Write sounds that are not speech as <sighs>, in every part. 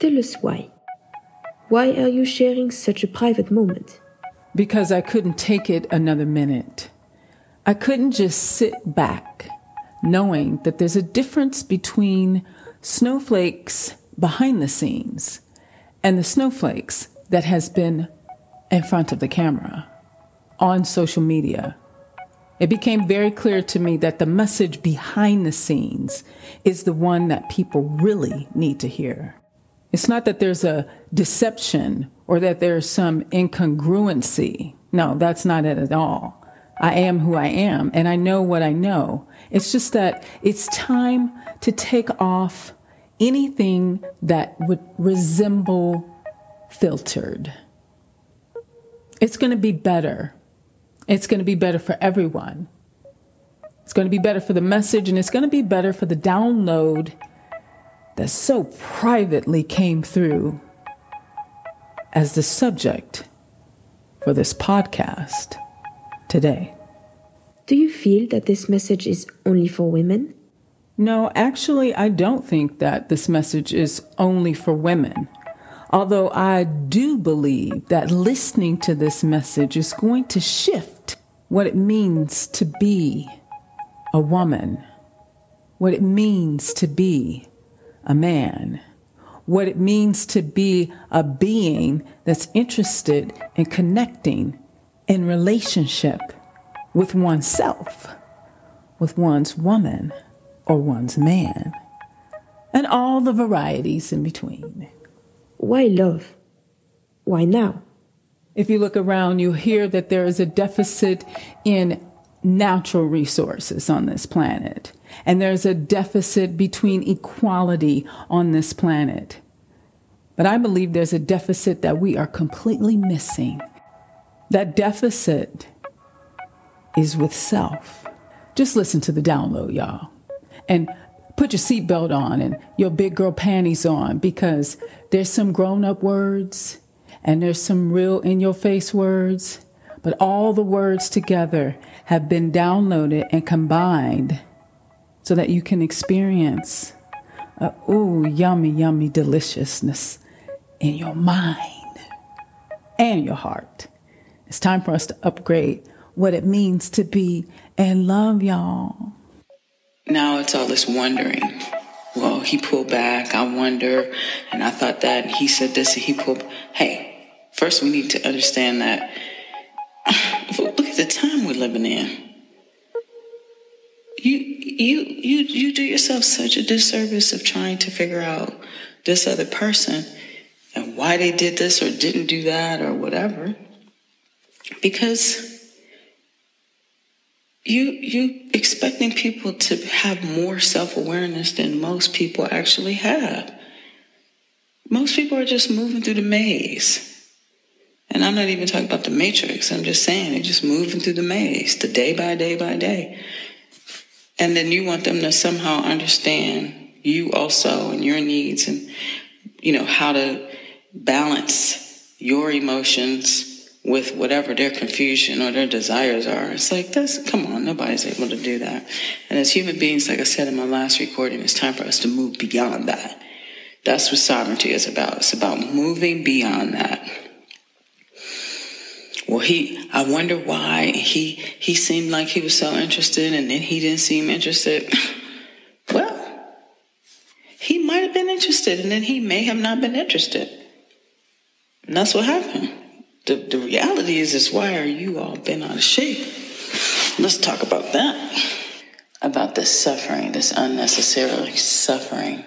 Tell us why. Why are you sharing such a private moment? Because I couldn't take it another minute. I couldn't just sit back knowing that there's a difference between snowflakes behind the scenes and the snowflakes that has been in front of the camera on social media. It became very clear to me that the message behind the scenes is the one that people really need to hear. It's not that there's a deception or that there's some incongruency. No, that's not it at all. I am who I am and I know what I know. It's just that it's time to take off anything that would resemble filtered. It's going to be better. It's going to be better for everyone. It's going to be better for the message and it's going to be better for the download that so privately came through as the subject for this podcast today. Do you feel that this message is only for women? No, actually, I don't think that this message is only for women. Although I do believe that listening to this message is going to shift what it means to be a woman, what it means to be a man, what it means to be a being that's interested in connecting in relationship with oneself, with one's woman or one's man, and all the varieties in between. Why love? Why now? If you look around, you hear that there is a deficit in natural resources on this planet. And there's a deficit between equality on this planet. But I believe there's a deficit that we are completely missing. That deficit is with self. Just listen to the download, y'all. And put your seatbelt on and your big girl panties on because there's some grown up words and there's some real in your face words, but all the words together have been downloaded and combined so that you can experience a ooh, yummy, yummy deliciousness in your mind and your heart. It's time for us to upgrade what it means to be in love, y'all. Now it's all this wondering. Well, he pulled back. I wonder. And I thought that. And he said this and he pulled. Hey, first we need to understand that. Look at the time we're living in. You, you, you, you do yourself such a disservice of trying to figure out this other person and why they did this or didn't do that or whatever. Because you you expecting people to have more self-awareness than most people actually have. Most people are just moving through the maze. And I'm not even talking about the matrix. I'm just saying they're just moving through the maze, the day by day by day. And then you want them to somehow understand you also and your needs and you know how to balance your emotions with whatever their confusion or their desires are. It's like, that's, come on, nobody's able to do that. And as human beings, like I said in my last recording, it's time for us to move beyond that. That's what sovereignty is about. It's about moving beyond that. Well, he, I wonder why he, he seemed like he was so interested and then he didn't seem interested. <sighs> well, he might have been interested and then he may have not been interested. And that's what happened the, the reality is, is why are you all been out of shape? Let's talk about that. About this suffering, this unnecessarily suffering.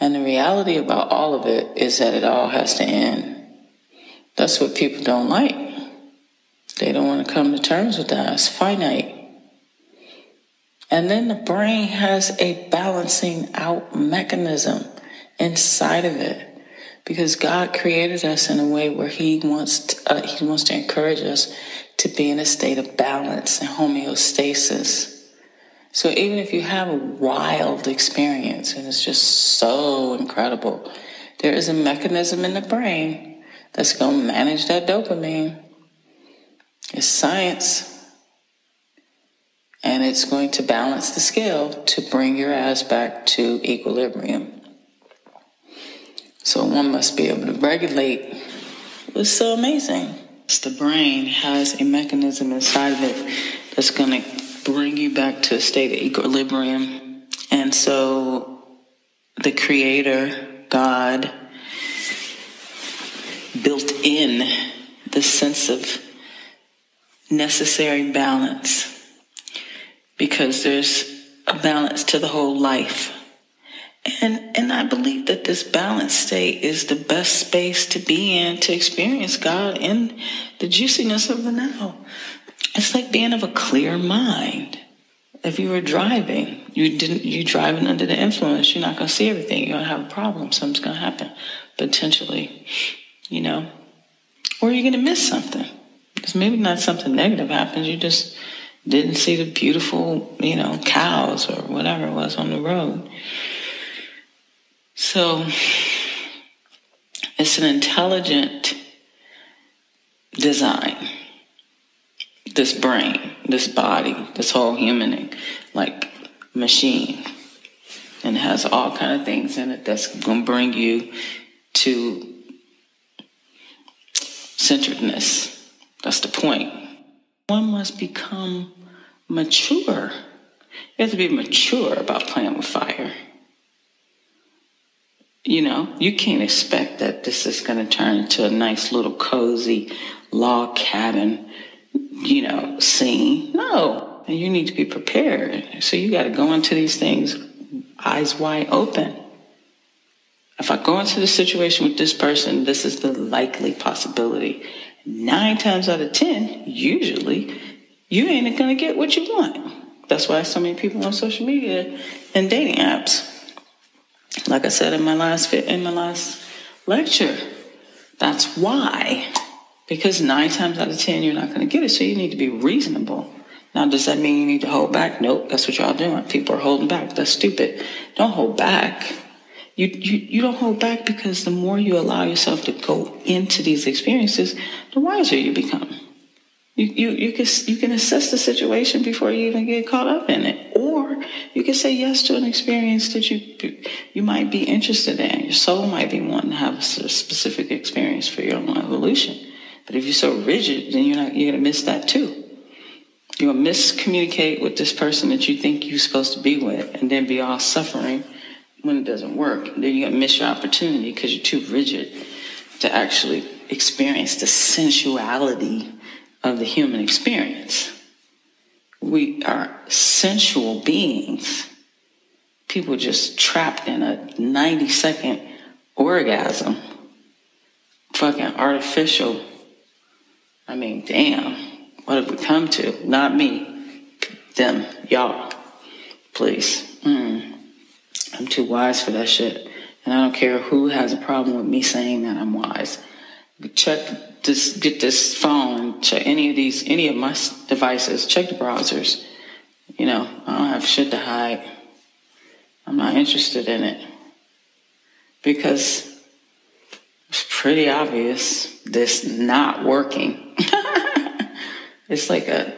And the reality about all of it is that it all has to end. That's what people don't like. They don't want to come to terms with that. It's finite. And then the brain has a balancing out mechanism inside of it because God created us in a way where He wants to, uh, He wants to encourage us to be in a state of balance and homeostasis. So even if you have a wild experience and it's just so incredible, there is a mechanism in the brain that's going to manage that dopamine. It's science. And it's going to balance the scale to bring your ass back to equilibrium. So one must be able to regulate. It's so amazing. The brain has a mechanism inside of it that's going to bring you back to a state of equilibrium. And so the creator, God, built in the sense of necessary balance because there's a balance to the whole life. And and I believe that this balanced state is the best space to be in to experience God in the juiciness of the now. It's like being of a clear mind. If you were driving, you didn't you driving under the influence, you're not gonna see everything. You're gonna have a problem. Something's gonna happen, potentially. You know? Or you're gonna miss something. Because maybe not something negative happens, you just didn't see the beautiful, you know, cows or whatever it was on the road. So it's an intelligent design. This brain, this body, this whole human like machine. And has all kind of things in it that's gonna bring you to centeredness. That's the point. One must become mature. You have to be mature about playing with fire. You know, you can't expect that this is going to turn into a nice little cozy log cabin, you know, scene. No. And you need to be prepared. So you got to go into these things eyes wide open. If I go into the situation with this person, this is the likely possibility. Nine times out of ten, usually, you ain't gonna get what you want. That's why so many people on social media and dating apps. Like I said in my last fit in my last lecture, that's why. Because nine times out of ten, you're not gonna get it. So you need to be reasonable. Now, does that mean you need to hold back? Nope, that's what y'all doing. People are holding back. That's stupid. Don't hold back. You, you, you don't hold back because the more you allow yourself to go into these experiences, the wiser you become. You, you, you, can, you can assess the situation before you even get caught up in it. Or you can say yes to an experience that you, you might be interested in. Your soul might be wanting to have a specific experience for your own evolution. But if you're so rigid, then you're, not, you're going to miss that too. You're going to miscommunicate with this person that you think you're supposed to be with and then be all suffering when it doesn't work. Then you're going to miss your opportunity because you're too rigid to actually experience the sensuality of the human experience. We are sensual beings. People just trapped in a 90 second orgasm. Fucking artificial. I mean, damn. What have we come to? Not me. Them. Y'all. Please. Mm. I'm too wise for that shit. And I don't care who has a problem with me saying that I'm wise. Check this, get this phone, check any of these, any of my devices, check the browsers. You know, I don't have shit to hide. I'm not interested in it. Because it's pretty obvious this not working. <laughs> it's like a,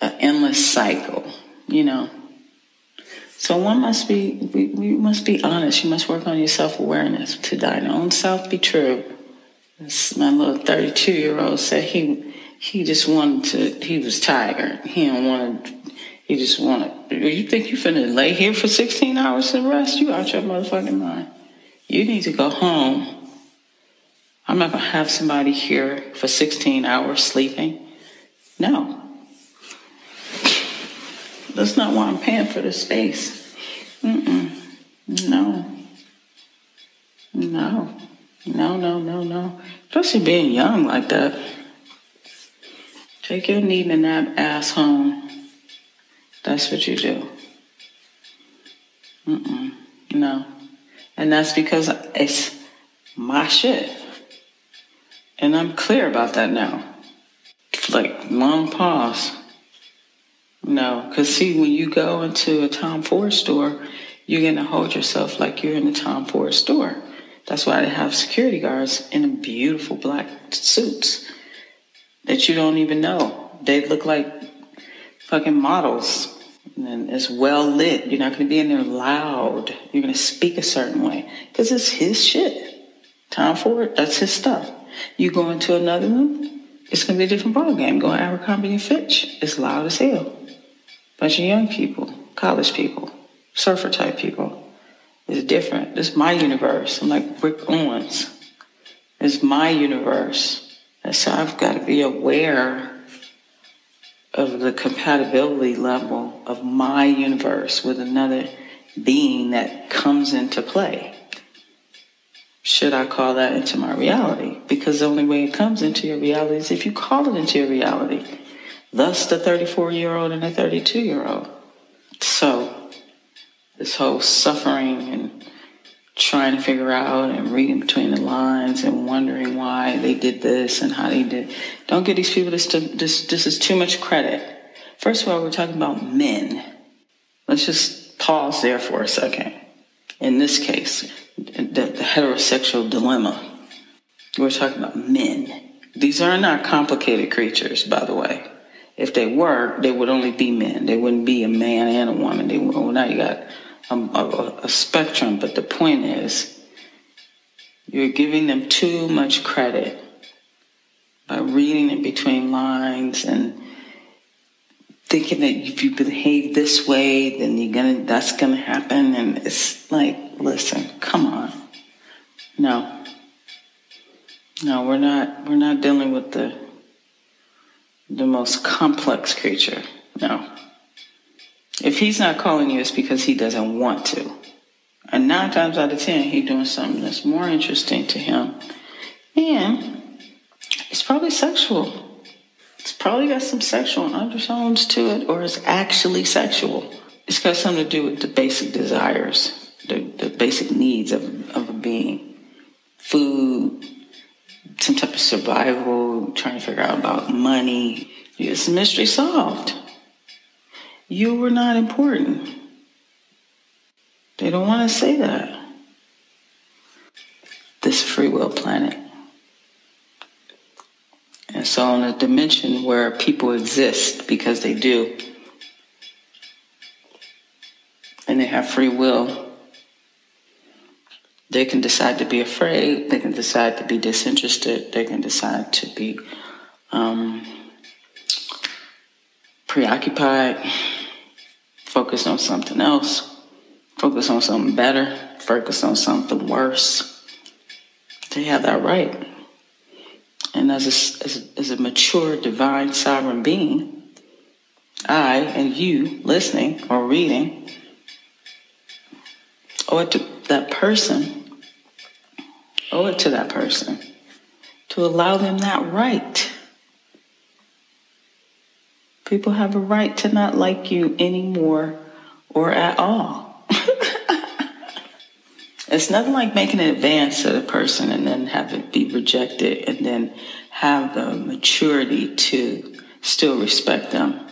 an endless cycle, you know. So one must be, we, we must be honest. You must work on your self awareness. To thine own self be true. This, my little 32 year old said he he just wanted to. He was tired. He don't want to. He just wanted. You think you finna lay here for 16 hours and rest? You out your motherfucking mind. You need to go home. I'm not gonna have somebody here for 16 hours sleeping. No, that's not why I'm paying for the space. Mm-mm. No. No. No, no, no, no. Especially being young like that. Take your need and nap ass home. That's what you do. Mm-mm. No. And that's because it's my shit. And I'm clear about that now. Like, long pause. No, because see, when you go into a Tom Ford store, you're going to hold yourself like you're in the Tom Ford store. That's why they have security guards in beautiful black suits that you don't even know. They look like fucking models. And it's well lit. You're not going to be in there loud. You're going to speak a certain way because it's his shit. Tom Ford, that's his stuff. You go into another one, it's going to be a different ball game. Go to Abercrombie and Fitch, it's loud as hell. Bunch of young people, college people, surfer type people. It's different. It's my universe. I'm like Rick Owens. It's my universe. And so I've got to be aware of the compatibility level of my universe with another being that comes into play. Should I call that into my reality? Because the only way it comes into your reality is if you call it into your reality. Thus, the 34 year old and the 32 year old. So, this whole suffering and trying to figure out and reading between the lines and wondering why they did this and how they did. Don't give these people this. This, this is too much credit. First of all, we're talking about men. Let's just pause there for a second. In this case, the, the heterosexual dilemma. We're talking about men. These are not complicated creatures, by the way. If they were, they would only be men. They wouldn't be a man and a woman. They well, now you got a, a, a spectrum. But the point is, you're giving them too much credit by reading it between lines and thinking that if you behave this way, then you're gonna that's gonna happen. And it's like, listen, come on, no, no, we're not we're not dealing with the the most complex creature. No. If he's not calling you, it's because he doesn't want to. And nine times out of ten, he's doing something that's more interesting to him. And it's probably sexual. It's probably got some sexual undertones to it, or it's actually sexual. It's got something to do with the basic desires, the, the basic needs of, of a being. Food, some type of survival, trying to figure out about money. It's mystery solved. You were not important. They don't want to say that. This free will planet. And so, on a dimension where people exist because they do, and they have free will, they can decide to be afraid, they can decide to be disinterested, they can decide to be um, preoccupied, focus on something else, focus on something better, focus on something worse. They have that right. And as a, as a, as a mature, divine, sovereign being, I and you listening or reading or to that person, owe it to that person to allow them that right. People have a right to not like you anymore or at all. <laughs> It's nothing like making an advance at a person and then have it be rejected and then have the maturity to still respect them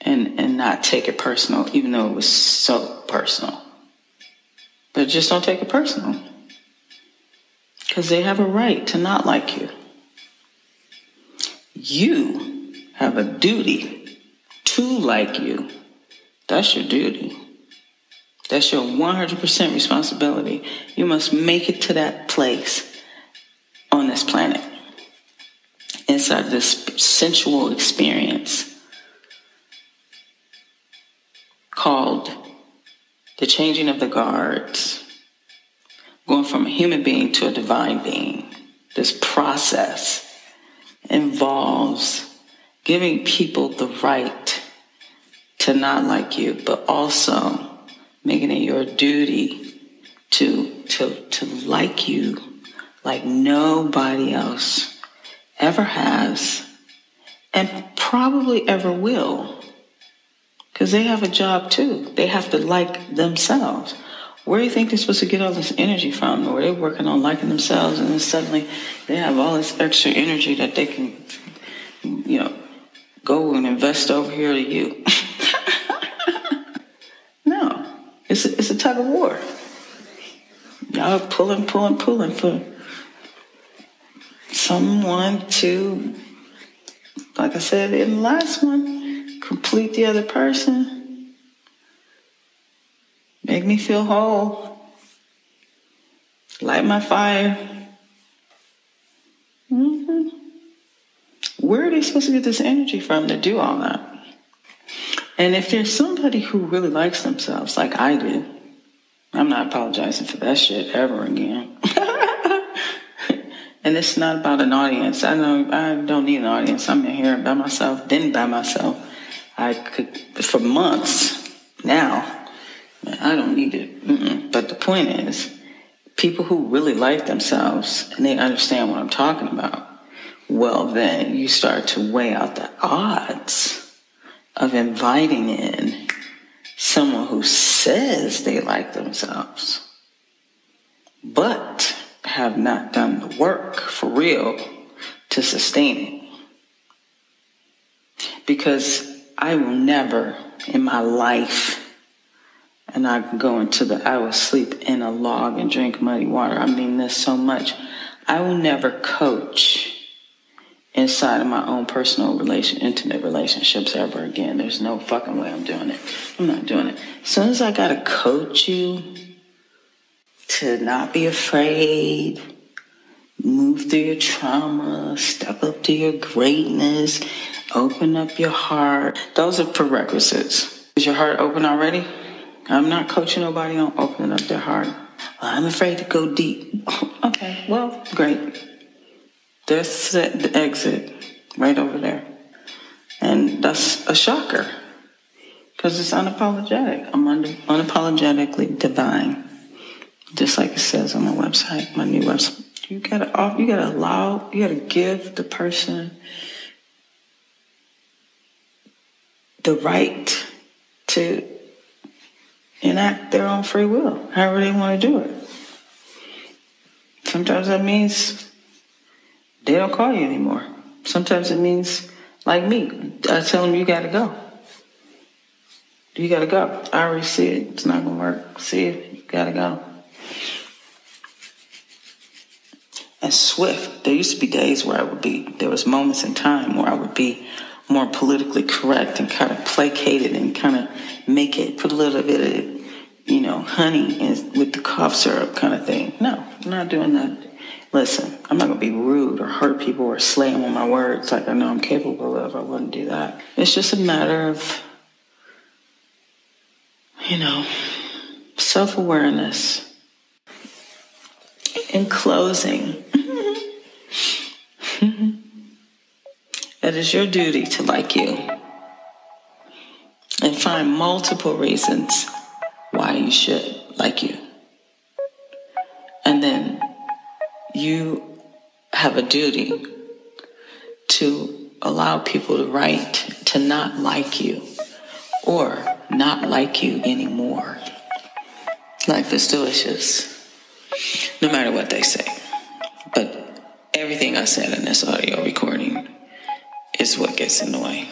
and, and not take it personal, even though it was so personal. But just don't take it personal. Because they have a right to not like you. You have a duty to like you. That's your duty. That's your 100% responsibility. You must make it to that place on this planet, inside this sensual experience called the changing of the guards, going from a human being to a divine being. This process involves giving people the right to not like you, but also making it your duty to, to, to like you like nobody else ever has and probably ever will. Because they have a job too. They have to like themselves. Where do you think they're supposed to get all this energy from? Or they're working on liking themselves and then suddenly they have all this extra energy that they can, you know, go and invest over here to you. <laughs> No, it's a, it's a tug of war. Y'all pulling, pulling, pulling for someone to, like I said in the last one, complete the other person, make me feel whole. light my fire. Mm-hmm. Where are they supposed to get this energy from to do all that? And if there's somebody who really likes themselves, like I do, I'm not apologizing for that shit ever again. <laughs> and it's not about an audience. I know I don't need an audience. I'm in here by myself, been by myself. I could for months now. I don't need it. Mm-mm. But the point is, people who really like themselves and they understand what I'm talking about, well, then you start to weigh out the odds of inviting in someone who says they like themselves, but have not done the work for real to sustain it. Because I will never in my life, and I can go into the I will sleep in a log and drink muddy water. I mean this so much. I will never coach inside of my own personal relation, intimate relationships ever again. There's no fucking way I'm doing it. I'm not doing it. As soon as I gotta coach you to not be afraid, move through your trauma, step up to your greatness, open up your heart. Those are prerequisites. Is your heart open already? I'm not coaching nobody on opening up their heart. I'm afraid to go deep. <laughs> okay, well, great. There's the exit right over there. And that's a shocker because it's unapologetic. I'm unapologetically divine, just like it says on my website, my new website. You gotta you gotta allow, you gotta give the person the right to enact their own free will, however they want to do it. Sometimes that means they don't call you anymore. Sometimes it means, like me, I tell them, you got to go. You got to go. I already see it. It's not going to work. See it. You got to go. And swift. There used to be days where I would be, there was moments in time where I would be more politically correct and kind of placated and kind of make it, put a little bit of, you know, honey in, with the cough syrup kind of thing. No, I'm not doing that. Listen, I'm not going to be rude or hurt people or slam on my words like I know I'm capable of. I wouldn't do that. It's just a matter of, you know, self awareness. In closing, <laughs> it is your duty to like you and find multiple reasons why you should like you. And then you have a duty to allow people the right to not like you or not like you anymore. Life is delicious, no matter what they say. But everything I said in this audio recording is what gets in the way.